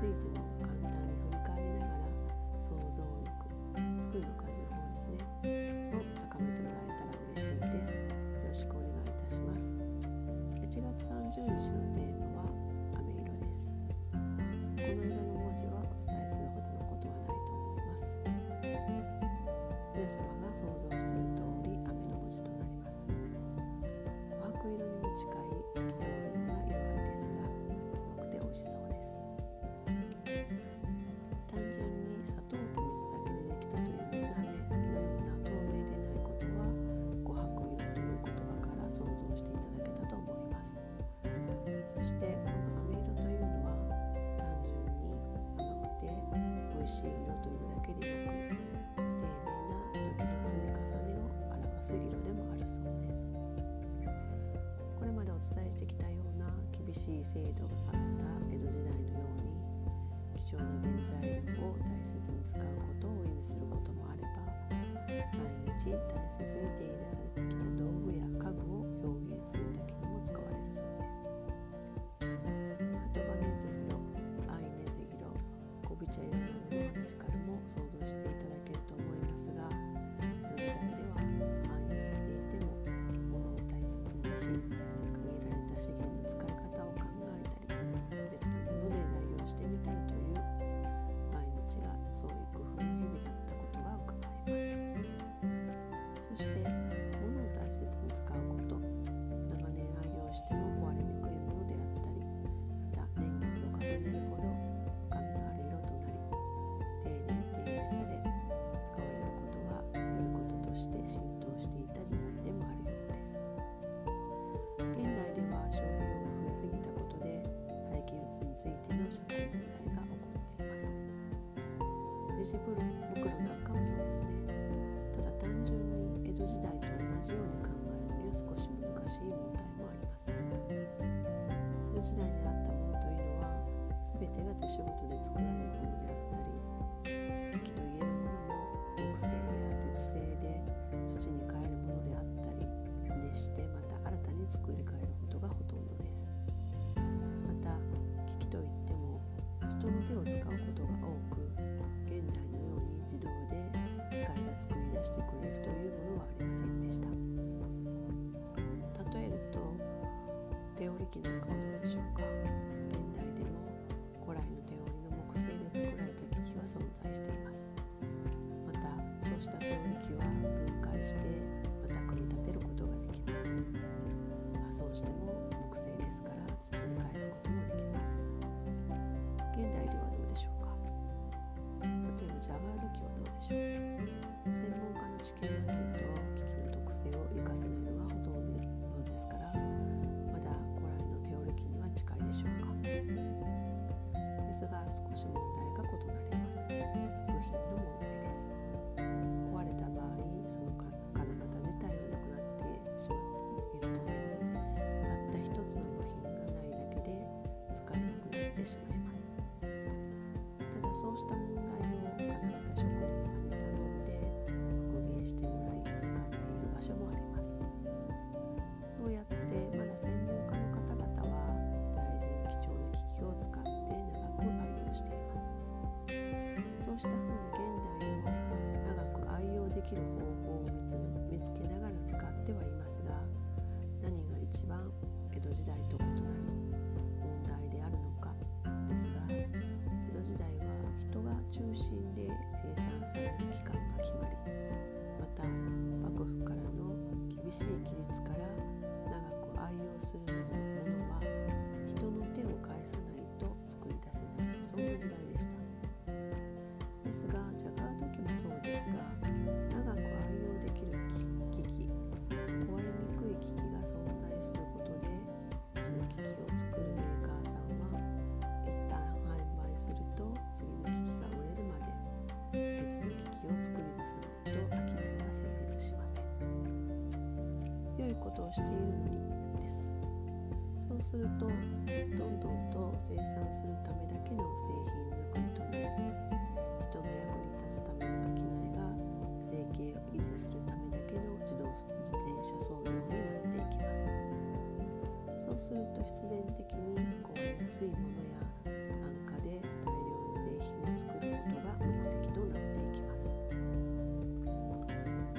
received it. しい色というだけでなく丁寧な時の積み重ねを表す色でもあるそうです。これまでお伝えしてきたような厳しい制度があった江戸時代のように貴重な原材料を大切に使うことを意味することもあれば毎日大切に手入れさし袋なんかもそうですね。ただ単純に江戸時代と同じように考えるには少し難しい問題もあります。江戸時代にあったものというのは全てが手仕事で作られるものであったりで使えことをしているのにです。そうするとどんどんと生産するためだけの製品作りとなり人の役に立つための商いが生計を維持するためだけの自動自転車操業になっていきます。そうすると必然的にこう安いものや安価で大量の製品を作ることが目的となっていきます。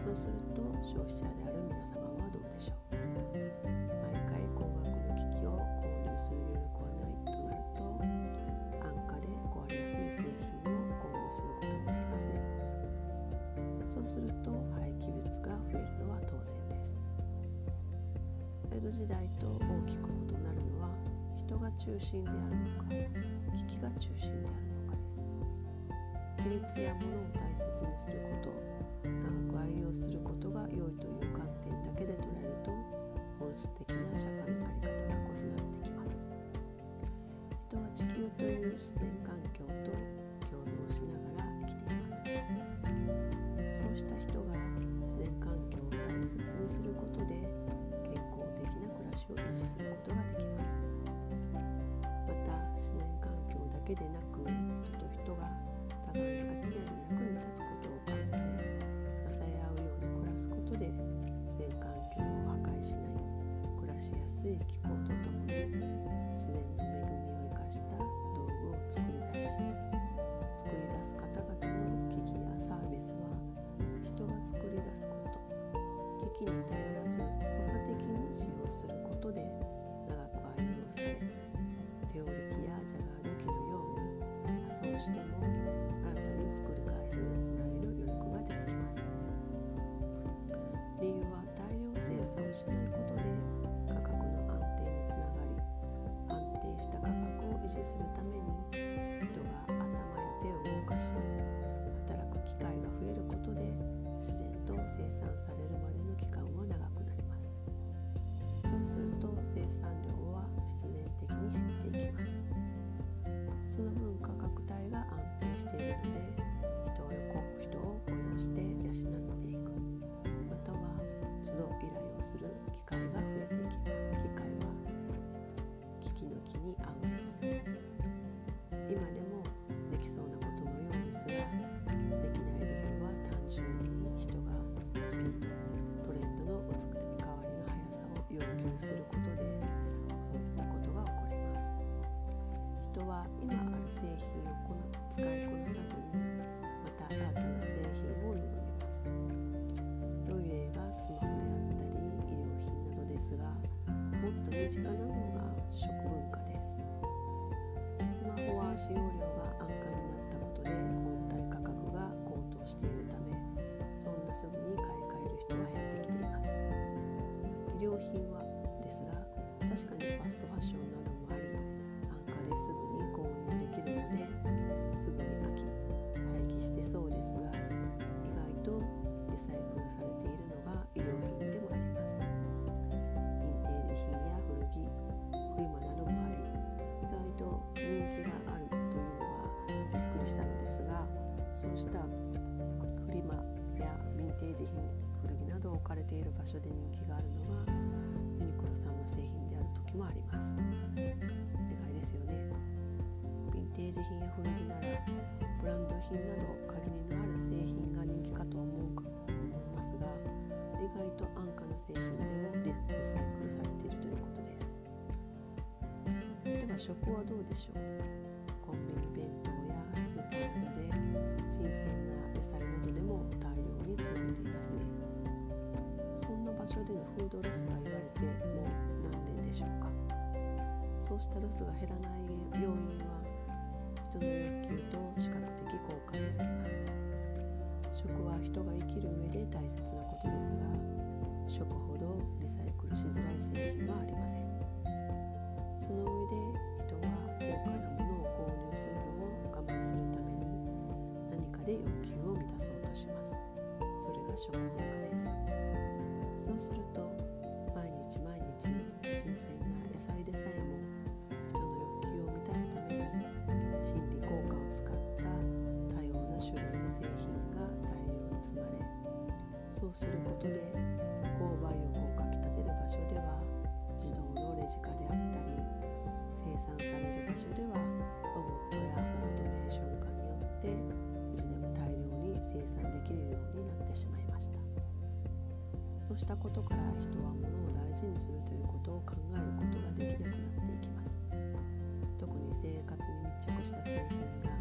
そうすると消費者であすると廃棄物が増えるのは当然です。江戸時代と大きく異なるのは人が中心であるのか機器が中心であるのかです。規律や物を大切にすること長く愛用することが良いという観点だけで捉えると本質的な社会の在り方が異なってきます。人は地球という自然環手も場所で人気があるのがユニクロさんの製品である時もあります。意外ですよね。ヴィンテージ品や古着ならブランド品など限りのある製品が人気かと思うか思いますが意外と安価な製品でもリサイクルされているということです。では食はどうでしょう？コンビニ弁当やスーパーなどでそうしたロスが減らない要因は人の欲求と視覚的効果になります食は人が生きる上で大切なことですが食ほどリサイクルしづらい製品はありません。その上で人は高価なものを購入するのを我慢するために何かで欲求を満たそうとします。それが食文化です。そうすると毎日毎日新鮮なそうすることで購買欲をかきたてる場所では自動のレジ化であったり生産される場所ではロボットやオートメーション化によっていつでも大量に生産できるようになってしまいました。そうしたことから人は物を大事事にするということを考えることができなくなっていきます。特に生活に密着した製品が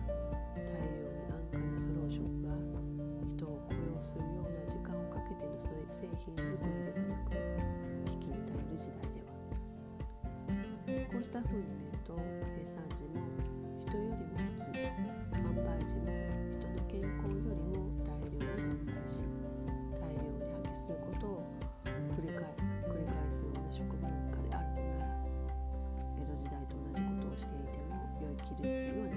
製品作りではなく危機器に頼る時代ではこうした風に見ると生産時も人よりも機器販売時も人の健康よりも大量に販売し大量に破棄することを繰り返繰り返すような食文化であるのなら江戸時代と同じことをしていても良い規律にはな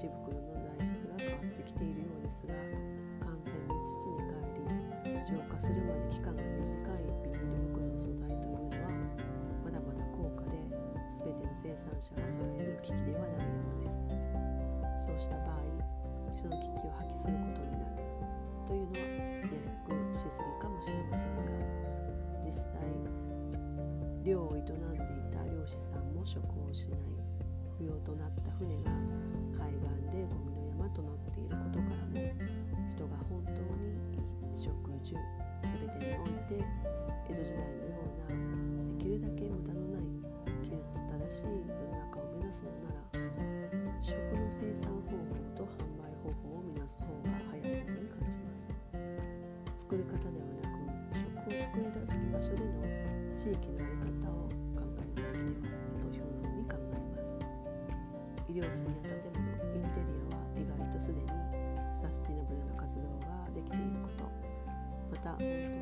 レジ袋の材質が変わってきているようですが完全に土に帰り浄化するまで期間が短いビニール袋の素材というのはまだまだ高価で全ての生産者が揃える危機ではないようです。そうした場合その危機を破棄することになるというのは飛躍しすぎかもしれませんが実際漁を営んでいた漁師さんも職を失い不要となった船が海岸でゴミの山となっていることからも人が本当に衣食住全てにおいて江戸時代のようなできるだけ無駄のない規律正しい世の中を目指すのなら食の生産方法と販売方法を見なす方が早いように感じます。作り方ではなく食を作り出す場所での地域の在りまた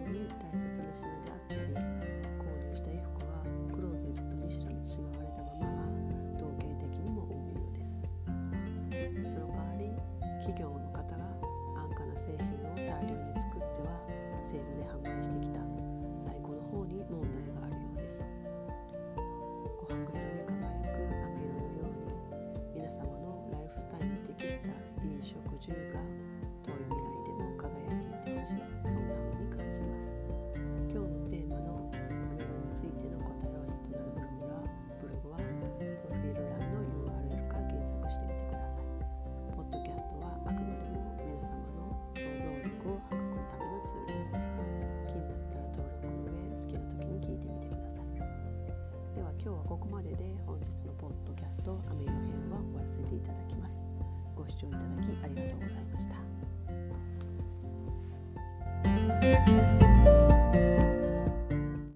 と雨予「編」は終わらせていただきます。ご視聴いただきありがとうございました。